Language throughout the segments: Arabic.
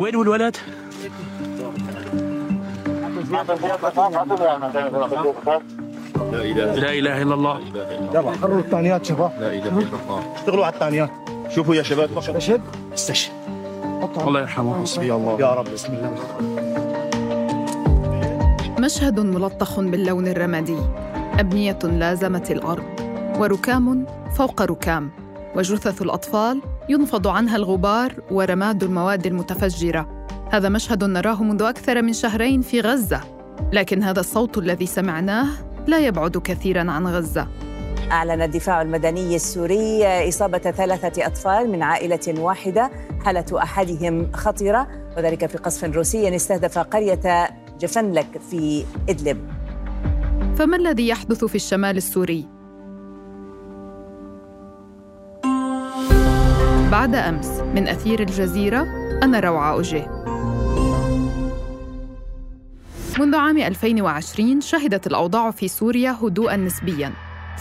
وين هو الولد؟ لا إله لا اله إلا الله. يلا حرروا الثانيات شباب لا اله الا الله اشتغلوا على الثانيات. شوفوا يا شباب. استشهد؟ استشهد. الله يرحمه. حسبي الله. يا رب بسم الله. مشهد ملطخ باللون الرمادي. أبنية لازمت الأرض وركام فوق ركام وجثث الأطفال ينفض عنها الغبار ورماد المواد المتفجرة. هذا مشهد نراه منذ أكثر من شهرين في غزة. لكن هذا الصوت الذي سمعناه لا يبعد كثيرا عن غزة. أعلن الدفاع المدني السوري إصابة ثلاثة أطفال من عائلة واحدة حالة أحدهم خطرة وذلك في قصف روسي استهدف قرية جفنلك في إدلب. فما الذي يحدث في الشمال السوري؟ بعد أمس من أثير الجزيرة أنا روعة أوجيه منذ عام 2020 شهدت الأوضاع في سوريا هدوءاً نسبياً.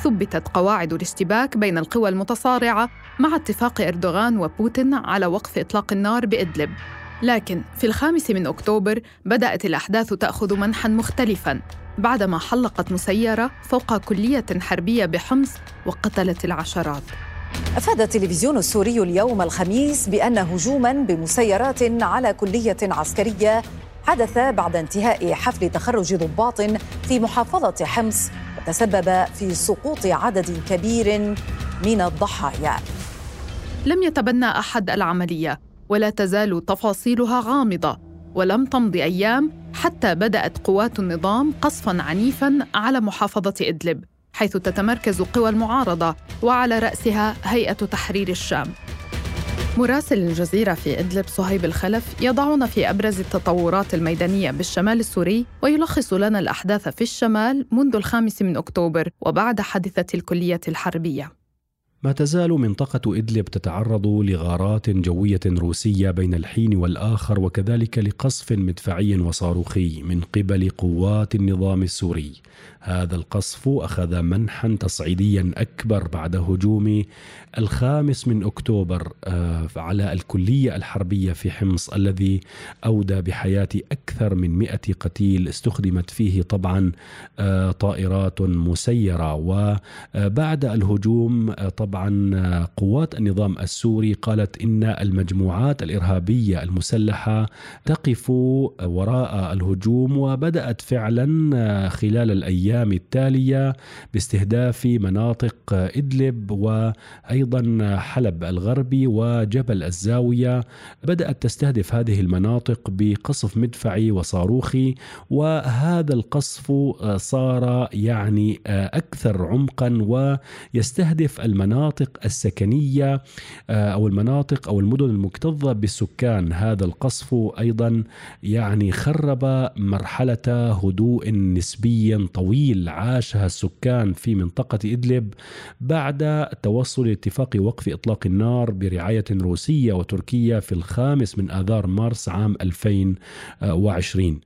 ثبتت قواعد الاشتباك بين القوى المتصارعة مع اتفاق إردوغان وبوتين على وقف إطلاق النار بإدلب. لكن في الخامس من أكتوبر بدأت الأحداث تأخذ منحاً مختلفاً بعدما حلقت مسيرة فوق كلية حربية بحمص وقتلت العشرات. أفاد التلفزيون السوري اليوم الخميس بأن هجوما بمسيرات على كلية عسكرية حدث بعد انتهاء حفل تخرج ضباط في محافظة حمص وتسبب في سقوط عدد كبير من الضحايا. لم يتبنى أحد العملية ولا تزال تفاصيلها غامضة ولم تمض أيام حتى بدأت قوات النظام قصفاً عنيفاً على محافظة إدلب. حيث تتمركز قوى المعارضة وعلى رأسها هيئة تحرير الشام مراسل الجزيرة في إدلب صهيب الخلف يضعنا في أبرز التطورات الميدانية بالشمال السوري ويلخص لنا الأحداث في الشمال منذ الخامس من أكتوبر وبعد حادثة الكلية الحربية ما تزال منطقة إدلب تتعرض لغارات جوية روسية بين الحين والآخر وكذلك لقصف مدفعي وصاروخي من قبل قوات النظام السوري. هذا القصف أخذ منحا تصعيديا أكبر بعد هجوم الخامس من أكتوبر على الكلية الحربية في حمص الذي أودى بحياة أكثر من مئة قتيل استخدمت فيه طبعا طائرات مسيرة. وبعد الهجوم طبعا قوات النظام السوري قالت إن المجموعات الإرهابية المسلحة تقف وراء الهجوم وبدأت فعلا خلال الأيام التالية باستهداف مناطق إدلب وأيضا حلب الغربي وجبل الزاوية بدأت تستهدف هذه المناطق بقصف مدفعي وصاروخي وهذا القصف صار يعني أكثر عمقا ويستهدف المناطق السكنية أو المناطق أو المدن المكتظة بالسكان. هذا القصف أيضا يعني خرب مرحلة هدوء نسبيا طويل عاشها السكان في منطقة إدلب بعد التوصل لاتفاق وقف إطلاق النار برعاية روسية وتركية في الخامس من آذار مارس عام 2020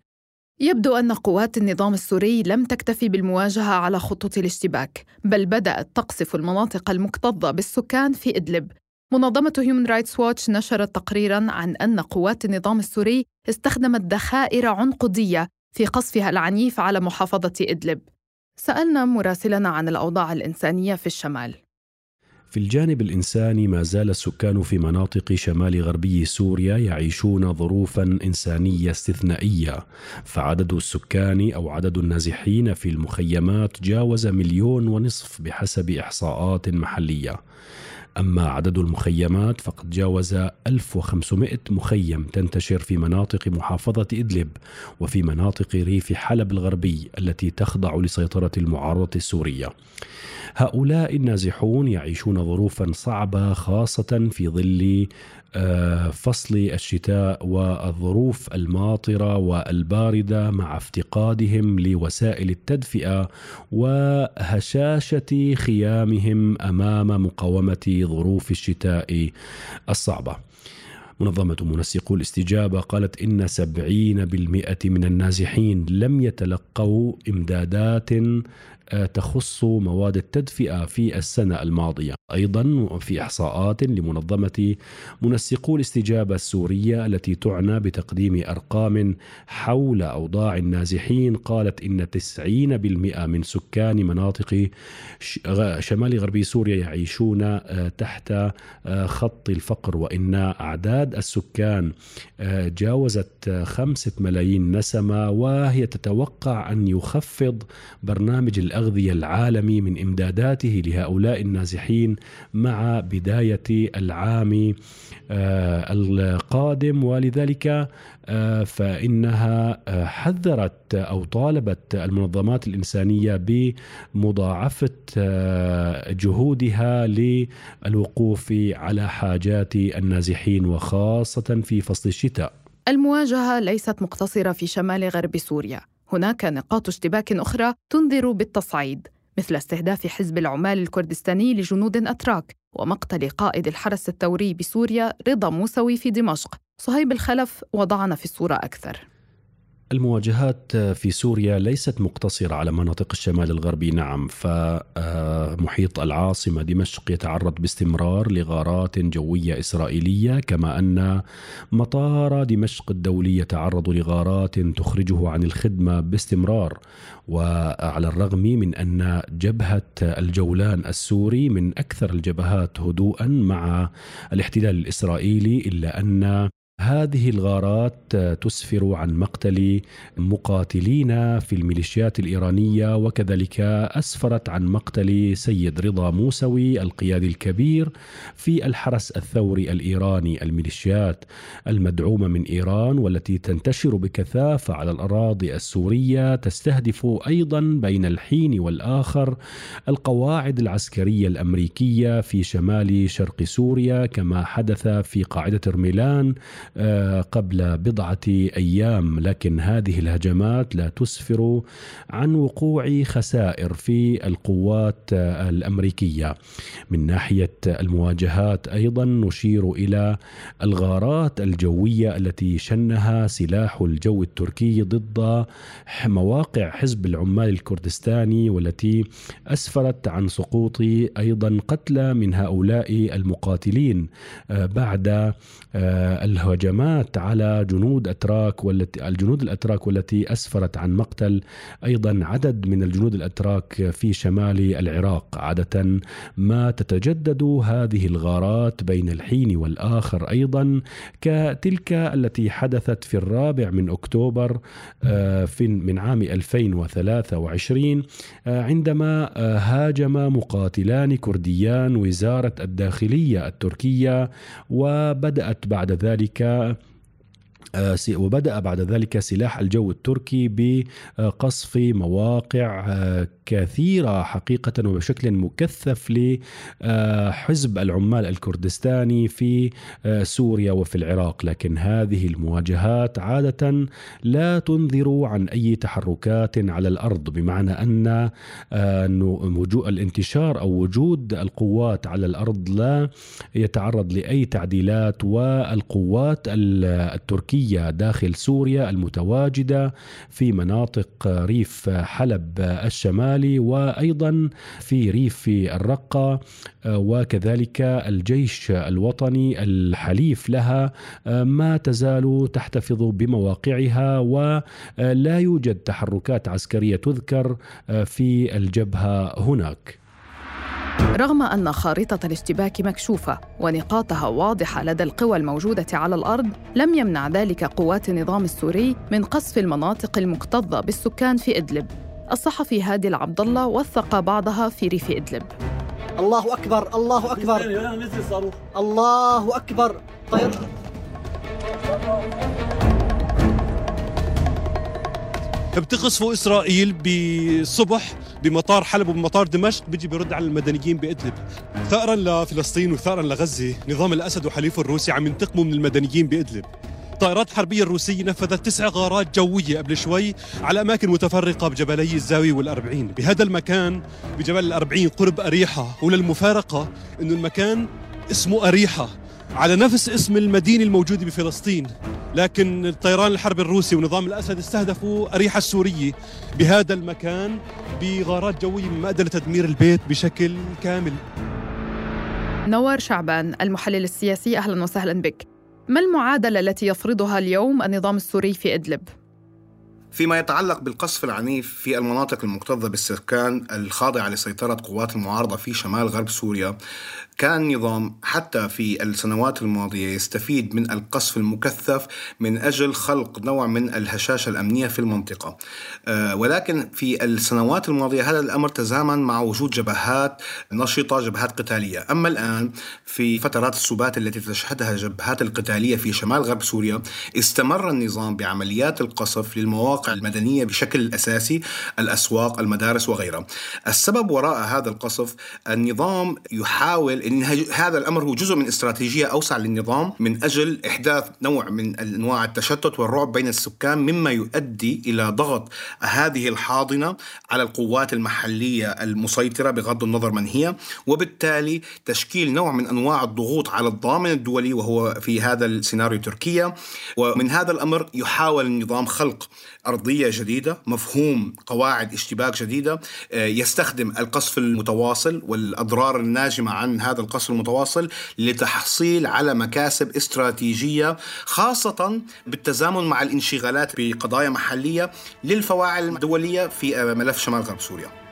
يبدو أن قوات النظام السوري لم تكتفي بالمواجهة على خطوط الاشتباك، بل بدأت تقصف المناطق المكتظة بالسكان في إدلب. منظمة هيومن رايتس واتش نشرت تقريرا عن أن قوات النظام السوري استخدمت ذخائر عنقودية في قصفها العنيف على محافظة إدلب. سألنا مراسلنا عن الأوضاع الإنسانية في الشمال. في الجانب الإنساني ما زال السكان في مناطق شمال غربي سوريا يعيشون ظروفا إنسانية استثنائية فعدد السكان أو عدد النازحين في المخيمات جاوز مليون ونصف بحسب إحصاءات محلية أما عدد المخيمات فقد جاوز 1500 مخيم تنتشر في مناطق محافظة إدلب وفي مناطق ريف حلب الغربي التي تخضع لسيطرة المعارضة السورية. هؤلاء النازحون يعيشون ظروفا صعبة خاصة في ظل فصل الشتاء والظروف الماطرة والباردة مع افتقادهم لوسائل التدفئة وهشاشة خيامهم أمام مقاومة ظروف الشتاء الصعبة. منظمة منسقو الاستجابة قالت إن سبعين بالمئة من النازحين لم يتلقوا إمدادات تخص مواد التدفئة في السنة الماضية. أيضا في إحصاءات لمنظمة منسقو الاستجابة السورية التي تعنى بتقديم أرقام حول أوضاع النازحين. قالت إن 90% من سكان مناطق شمال غربي سوريا يعيشون آه، تحت آه، خط الفقر. وإن أعداد السكان جاوزت خمسة ملايين نسمة وهي تتوقع أن يخفض برنامج الأغذية العالمي من إمداداته لهؤلاء النازحين مع بداية العام آه، القادم. ولذلك آه، فإنها آه، حذرت أو طالبت المنظمات الإنسانية بمضاعفة جهودها للوقوف على حاجات النازحين وخاصة في فصل الشتاء. المواجهة ليست مقتصرة في شمال غرب سوريا. هناك نقاط اشتباك أخرى تنذر بالتصعيد مثل استهداف حزب العمال الكردستاني لجنود أتراك ومقتل قائد الحرس الثوري بسوريا رضا موسوي في دمشق. صهيب الخلف وضعنا في الصورة أكثر. المواجهات في سوريا ليست مقتصرة على مناطق الشمال الغربي نعم. فمحيط العاصمة دمشق يتعرض باستمرار لغارات جوية إسرائيلية كما أن مطار دمشق الدولي يتعرض لغارات تخرجه عن الخدمة باستمرار. وعلى الرغم من أن جبهة الجولان السوري من أكثر الجبهات هدوءا مع الاحتلال الإسرائيلي إلا أن هذه الغارات تسفر عن مقتل مقاتلين في الميليشيات الإيرانية وكذلك أسفرت عن مقتل سيد رضا موسوي القيادي الكبير في الحرس الثوري الإيراني. الميليشيات المدعومة من إيران والتي تنتشر بكثافة على الأراضي السورية تستهدف أيضا بين الحين والآخر القواعد العسكرية الأمريكية في شمال شرق سوريا كما حدث في قاعدة رميلان قبل بضعة أيام لكن هذه الهجمات لا تسفر عن وقوع خسائر في القوات الأمريكية. من ناحية المواجهات أيضا نشير إلى الغارات الجوية التي شنها سلاح الجو التركي ضد مواقع حزب العمال الكردستاني والتي أسفرت عن سقوط أيضا قتلى من هؤلاء المقاتلين آه، بعد آه، هجمات على جنود أتراك والتي الجنود الأتراك والتي أسفرت عن مقتل أيضا عدد من الجنود الأتراك في شمال العراق. عادة ما تتجدد هذه الغارات بين الحين والآخر أيضا كتلك التي حدثت في الرابع من أكتوبر آه، في من عام 2023 آه، عندما آه، هاجم مقاتلان كرديان وزارة الداخلية التركية وبدأت بعد ذلك uh, وبدأ بعد ذلك سلاح الجو التركي بقصف مواقع آه، كثيرة حقيقة وبشكل مكثف لحزب العمال الكردستاني في آه، سوريا وفي العراق. لكن هذه المواجهات عادة لا تنذر عن أي تحركات على الأرض بمعنى أن الانتشار أو وجود القوات على الأرض لا يتعرض لأي تعديلات والقوات التركية الحربية داخل سوريا المتواجدة في مناطق ريف حلب الشمالي وأيضا في ريف الرقة وكذلك الجيش الوطني الحليف لها ما تزال تحتفظ بمواقعها ولا يوجد تحركات عسكرية تذكر في الجبهة هناك. رغم أن خارطة الاشتباك مكشوفة ونقاطها واضحة لدى القوى الموجودة على الأرض، لم يمنع ذلك قوات النظام السوري من قصف المناطق المكتظة بالسكان في إدلب. الصحفي هادي العبد الله وثق بعضها في ريف إدلب. الله أكبر الله أكبر الله أكبر طيب بتقصفوا إسرائيل بالصبح بمطار حلب وبمطار دمشق بيجي بيرد على المدنيين بإدلب. ثارا لفلسطين وثارا لغزة نظام الأسد وحليفه الروسي عم ينتقموا من المدنيين بإدلب. الطائرات الحربية الروسية نفذت تسع غارات جوية قبل شوي على أماكن متفرقة بجبلي الزاوية والأربعين. بهذا المكان بجبل الأربعين قرب أريحة. وللمفارقة أنه المكان اسمه أريحة. على نفس اسم المدينة الموجودة بفلسطين لكن الطيران الحرب الروسي ونظام الأسد استهدفوا أريحة السورية بهذا المكان بغارات جوية من مأدى لتدمير البيت بشكل كامل نوار شعبان المحلل السياسي أهلا وسهلا بك ما المعادلة التي يفرضها اليوم النظام السوري في إدلب؟ فيما يتعلق بالقصف العنيف في المناطق المكتظة بالسكان الخاضعة لسيطرة قوات المعارضة في شمال غرب سوريا كان النظام حتى في السنوات الماضية يستفيد من القصف المكثف من أجل خلق نوع من الهشاشة الأمنية في المنطقة. آه، ولكن في السنوات الماضية هذا الأمر تزامن مع وجود جبهات نشطة جبهات قتالية. أما الآن في فترات السبات التي تشهدها الجبهات القتالية في شمال غرب سوريا استمر النظام بعمليات القصف للمواقع المدنية بشكل أساسي الأسواق المدارس وغيرها. السبب وراء هذا القصف النظام يحاول إن هذا الأمر هو جزء من استراتيجية أوسع للنظام من أجل إحداث نوع من أنواع التشتت والرعب بين السكان مما يؤدي إلى ضغط هذه الحاضنة على القوات المحلية المسيطرة بغض النظر من هي وبالتالي تشكيل نوع من أنواع الضغوط على الضامن الدولي وهو في هذا السيناريو تركيا. ومن هذا الأمر يحاول النظام خلق أرضية جديدة مفهوم قواعد اشتباك جديدة آه، يستخدم القصف المتواصل والأضرار الناجمة عن هذا القصف المتواصل لتحصيل على مكاسب استراتيجية خاصة بالتزامن مع الانشغالات بقضايا محلية للفواعل الدولية في ملف شمال غرب سوريا.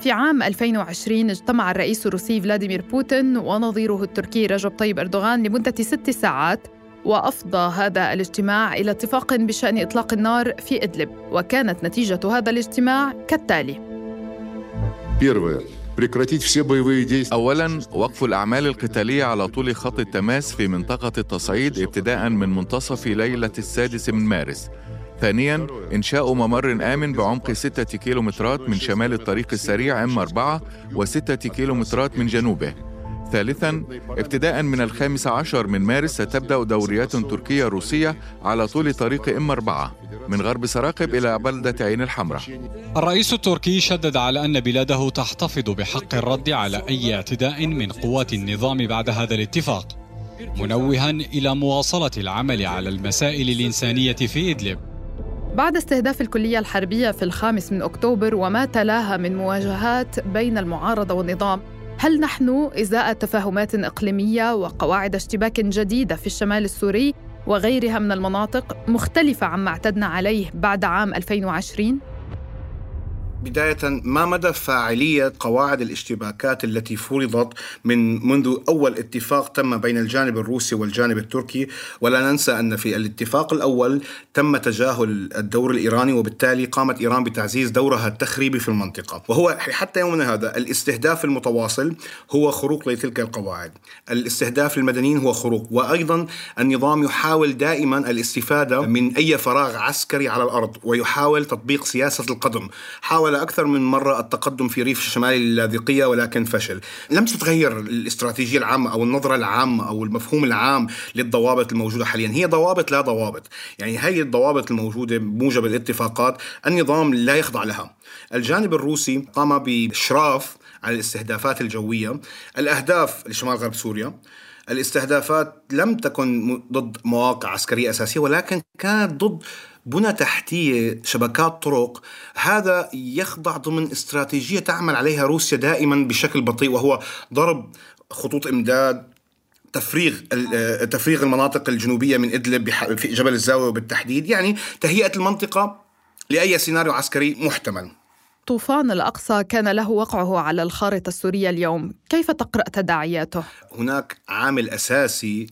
في عام 2020 اجتمع الرئيس الروسي فلاديمير بوتين ونظيره التركي رجب طيب أردوغان لمدة ست ساعات وأفضى هذا الاجتماع إلى اتفاق بشأن إطلاق النار في إدلب وكانت نتيجة هذا الاجتماع كالتالي. أولا وقف الأعمال القتالية على طول خط التماس في منطقة التصعيد ابتداء من منتصف ليلة السادس من مارس. ثانيا إنشاء ممر آمن بعمق ستة كيلومترات من شمال الطريق السريع M4 وستة كيلومترات من جنوبه. ثالثا ابتداء من الخامس عشر من مارس ستبدأ دوريات تركية روسية على طول طريق إم 4 من غرب سراقب إلى بلدة عين الحمراء. الرئيس التركي شدد على أن بلاده تحتفظ بحق الرد على أي اعتداء من قوات النظام بعد هذا الاتفاق منوها إلى مواصلة العمل على المسائل الإنسانية في إدلب. بعد استهداف الكلية الحربية في الخامس من أكتوبر وما تلاها من مواجهات بين المعارضة والنظام هل نحن إزاء تفاهمات إقليمية وقواعد اشتباك جديدة في الشمال السوري وغيرها من المناطق مختلفة عما اعتدنا عليه بعد عام 2020؟ بداية ما مدى فاعلية قواعد الاشتباكات التي فرضت من منذ أول اتفاق تم بين الجانب الروسي والجانب التركي؟ ولا ننسى أن في الاتفاق الأول تم تجاهل الدور الإيراني وبالتالي قامت إيران بتعزيز دورها التخريبي في المنطقة. وهو حتى يومنا هذا الاستهداف المتواصل هو خروق لتلك القواعد. الاستهداف للمدنيين هو خروق. وأيضا النظام يحاول دائما الاستفادة من أي فراغ عسكري على الأرض ويحاول تطبيق سياسة القدم. حاول أكثر من مرة التقدم في ريف شمال اللاذقية ولكن فشل. لم تتغير الاستراتيجية العامة أو النظرة العامة أو المفهوم العام للضوابط الموجودة حاليا. هي ضوابط لا ضوابط. يعني هي الضوابط الموجودة بموجب الاتفاقات النظام لا يخضع لها. الجانب الروسي قام بإشراف على الاستهدافات الجوية. الأهداف لشمال غرب سوريا. الاستهدافات لم تكن ضد مواقع عسكرية أساسية ولكن كانت ضد بنى تحتية شبكات طرق. هذا يخضع ضمن استراتيجية تعمل عليها روسيا دائما بشكل بطيء وهو ضرب خطوط إمداد تفريغ تفريغ المناطق الجنوبية من إدلب في جبل الزاوية بالتحديد يعني تهيئة المنطقة لأي سيناريو عسكري محتمل. طوفان الأقصى كان له وقعه على الخارطة السورية اليوم. كيف تقرأ تداعياته؟ هناك عامل أساسي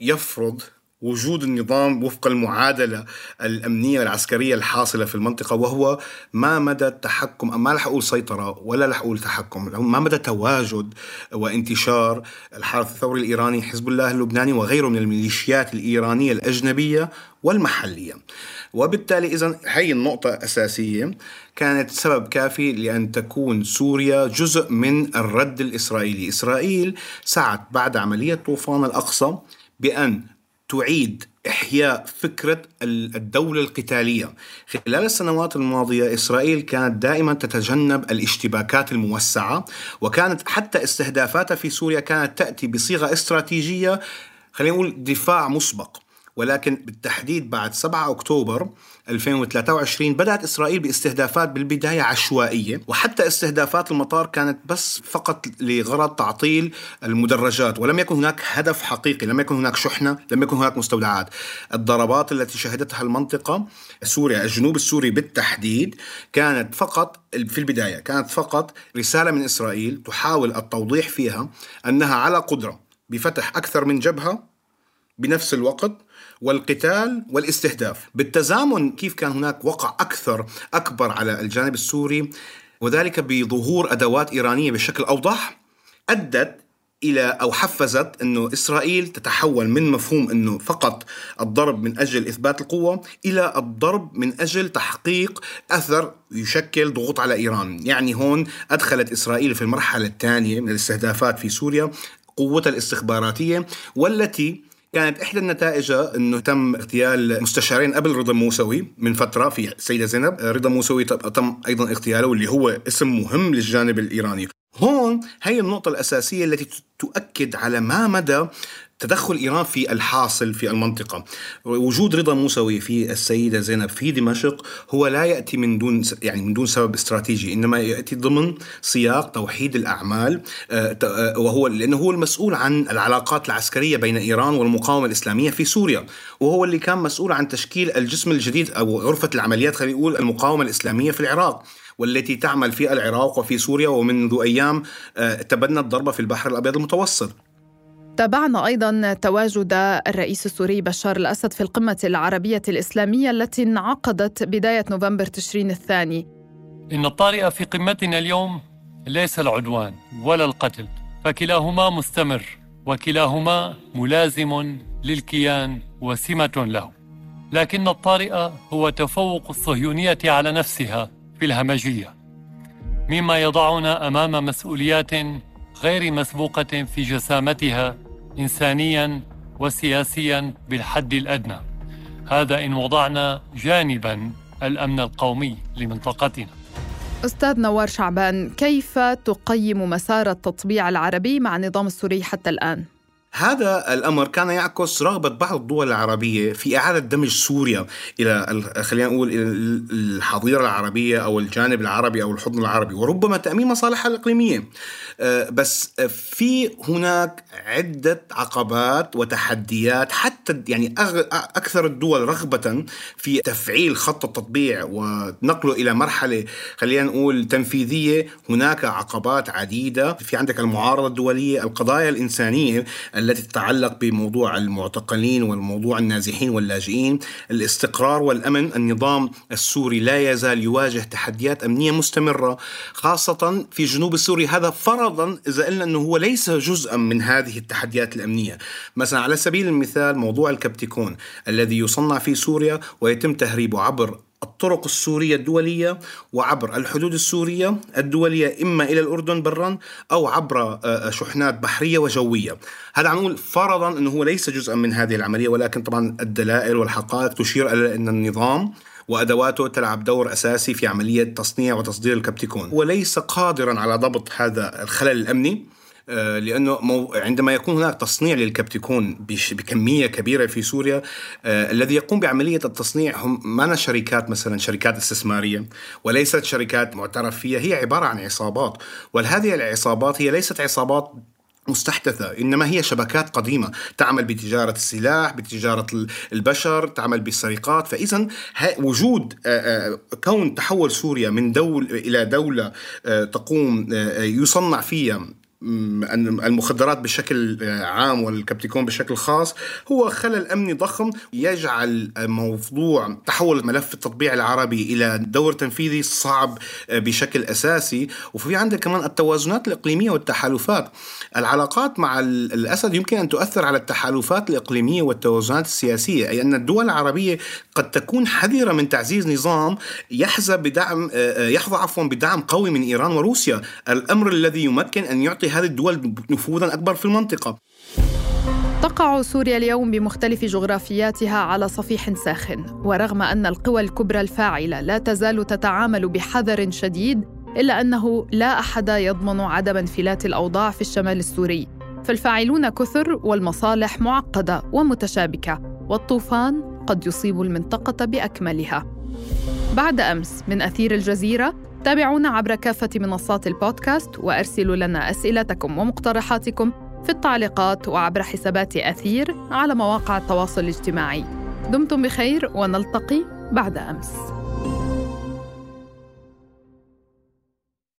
يفرض وجود النظام وفق المعادلة الأمنية والعسكرية الحاصلة في المنطقة وهو ما مدى التحكم ما رح أقول سيطرة ولا رح أقول تحكم ما مدى تواجد وانتشار الحرس الثوري الإيراني حزب الله اللبناني وغيره من الميليشيات الإيرانية الأجنبية والمحلية. وبالتالي إذا هي النقطة أساسية كانت سبب كافي لأن تكون سوريا جزء من الرد الإسرائيلي. إسرائيل سعت بعد عملية طوفان الأقصى بأن تعيد إحياء فكرة الدولة القتالية. خلال السنوات الماضية إسرائيل كانت دائما تتجنب الاشتباكات الموسعة وكانت حتى استهدافاتها في سوريا كانت تأتي بصيغة استراتيجية خلينا نقول دفاع مسبق. ولكن بالتحديد بعد 7 أكتوبر 2023 بدأت إسرائيل باستهدافات بالبداية عشوائية وحتى استهدافات المطار كانت بس فقط لغرض تعطيل المدرجات ولم يكن هناك هدف حقيقي لم يكن هناك شحنة لم يكن هناك مستودعات. الضربات التي شهدتها المنطقة سوريا الجنوب السوري بالتحديد كانت فقط في البداية كانت فقط رسالة من إسرائيل تحاول التوضيح فيها أنها على قدرة بفتح أكثر من جبهة بنفس الوقت والقتال والاستهداف. بالتزامن كيف كان هناك وقع أكثر أكبر على الجانب السوري وذلك بظهور أدوات إيرانية بشكل أوضح أدت إلى أو حفزت إنه إسرائيل تتحول من مفهوم إنه فقط الضرب من أجل إثبات القوة إلى الضرب من أجل تحقيق أثر يشكل ضغوط على إيران، يعني هون أدخلت إسرائيل في المرحلة الثانية من الاستهدافات في سوريا قوتها الاستخباراتية والتي كانت إحدى النتائج إنه تم اغتيال مستشارين قبل رضا موسوي من فترة في السيده زينب، رضا موسوي تم أيضا اغتياله واللي هو اسم مهم للجانب الإيراني. هون هي النقطة الأساسية التي تؤكد على ما مدى تدخل إيران في الحاصل في المنطقة. وجود رضا موسوي في السيدة زينب في دمشق هو لا يأتي من دون يعني من دون سبب استراتيجي إنما يأتي ضمن سياق توحيد الأعمال آه، آه، وهو لأنه هو المسؤول عن العلاقات العسكرية بين إيران والمقاومة الإسلامية في سوريا. وهو اللي كان مسؤول عن تشكيل الجسم الجديد أو غرفه العمليات خلينا نقول المقاومة الإسلامية في العراق والتي تعمل في العراق وفي سوريا ومنذ أيام آه، تبنت ضربه في البحر الأبيض المتوسط. تابعنا أيضا تواجد الرئيس السوري بشار الأسد في القمة العربية الإسلامية التي انعقدت بداية نوفمبر تشرين الثاني. إن الطارئ في قمتنا اليوم ليس العدوان ولا القتل، فكلاهما مستمر وكلاهما ملازم للكيان وسمة له. لكن الطارئ هو تفوق الصهيونية على نفسها في الهمجية. مما يضعنا أمام مسؤوليات غير مسبوقة في جسامتها انسانيا وسياسيا بالحد الأدنى. هذا إن وضعنا جانبا الأمن القومي لمنطقتنا. أستاذ نوار شعبان كيف تقيم مسار التطبيع العربي مع النظام السوري حتى الآن؟ هذا الأمر كان يعكس رغبة بعض الدول العربية في إعادة دمج سوريا إلى خلينا نقول الحظيره العربية أو الجانب العربي أو الحضن العربي وربما تأمين مصالحها الإقليمية. آه، بس في هناك عدة عقبات وتحديات حتى يعني أكثر الدول رغبة في تفعيل خط التطبيع ونقله إلى مرحلة خلينا نقول تنفيذية. هناك عقبات عديدة. في عندك المعارضة الدولية القضايا الإنسانية التي تتعلق بموضوع المعتقلين والموضوع النازحين واللاجئين الاستقرار والأمن النظام السوري لا يزال يواجه تحديات أمنية مستمرة خاصة في جنوب سوريا هذا فرضا إذا قلنا أنه هو ليس جزءا من هذه التحديات الأمنية. مثلا على سبيل المثال موضوع الكبتيكون الذي يصنع في سوريا ويتم تهريبه عبر الطرق السورية الدولية وعبر الحدود السورية الدولية إما إلى الأردن برا أو عبر آه، آه، شحنات بحرية وجوية. هذا عم نقول فرضا أنه هو ليس جزءا من هذه العملية ولكن طبعا الدلائل والحقائق تشير إلى أن النظام وأدواته تلعب دور أساسي في عملية تصنيع وتصدير الكبتيكون. وليس قادرا على ضبط هذا الخلل الأمني آه، لأنه عندما يكون هناك تصنيع للكبتيكون بكمية كبيرة في سوريا آه، الذي يقوم بعملية التصنيع هم ما شركات مثلا شركات استثمارية وليست شركات معترف فيها هي عبارة عن عصابات وهذه العصابات هي ليست عصابات مستحدثة إنما هي شبكات قديمة تعمل بتجارة السلاح بتجارة البشر تعمل بالسرقات فإذا وجود آه، كون تحول سوريا من دول إلى دولة تقوم يصنع فيها المخدرات بشكل عام والكبتيكون بشكل خاص هو خلل أمني ضخم يجعل موضوع تحول ملف التطبيع العربي إلى دور تنفيذي صعب بشكل أساسي. وفي عندك كمان التوازنات الإقليمية والتحالفات. العلاقات مع الأسد يمكن أن تؤثر على التحالفات الإقليمية والتوازنات السياسية أي أن الدول العربية قد تكون حذرة من تعزيز نظام يحظى بدعم يحظى عفوا بدعم قوي من إيران وروسيا. الأمر الذي يمكن أن يعطي هذه الدول نفوذا أكبر في المنطقة. تقع سوريا اليوم بمختلف جغرافياتها على صفيح ساخن ورغم أن القوى الكبرى الفاعلة لا تزال تتعامل بحذر شديد إلا أنه لا أحد يضمن عدم انفلات الأوضاع في الشمال السوري. فالفاعلون كثر والمصالح معقدة ومتشابكة والطوفان قد يصيب المنطقة بأكملها. بعد أمس من أثير الجزيرة تابعونا عبر كافة منصات البودكاست وأرسلوا لنا أسئلتكم ومقترحاتكم في التعليقات وعبر حسابات أثير على مواقع التواصل الاجتماعي. دمتم بخير ونلتقي بعد أمس.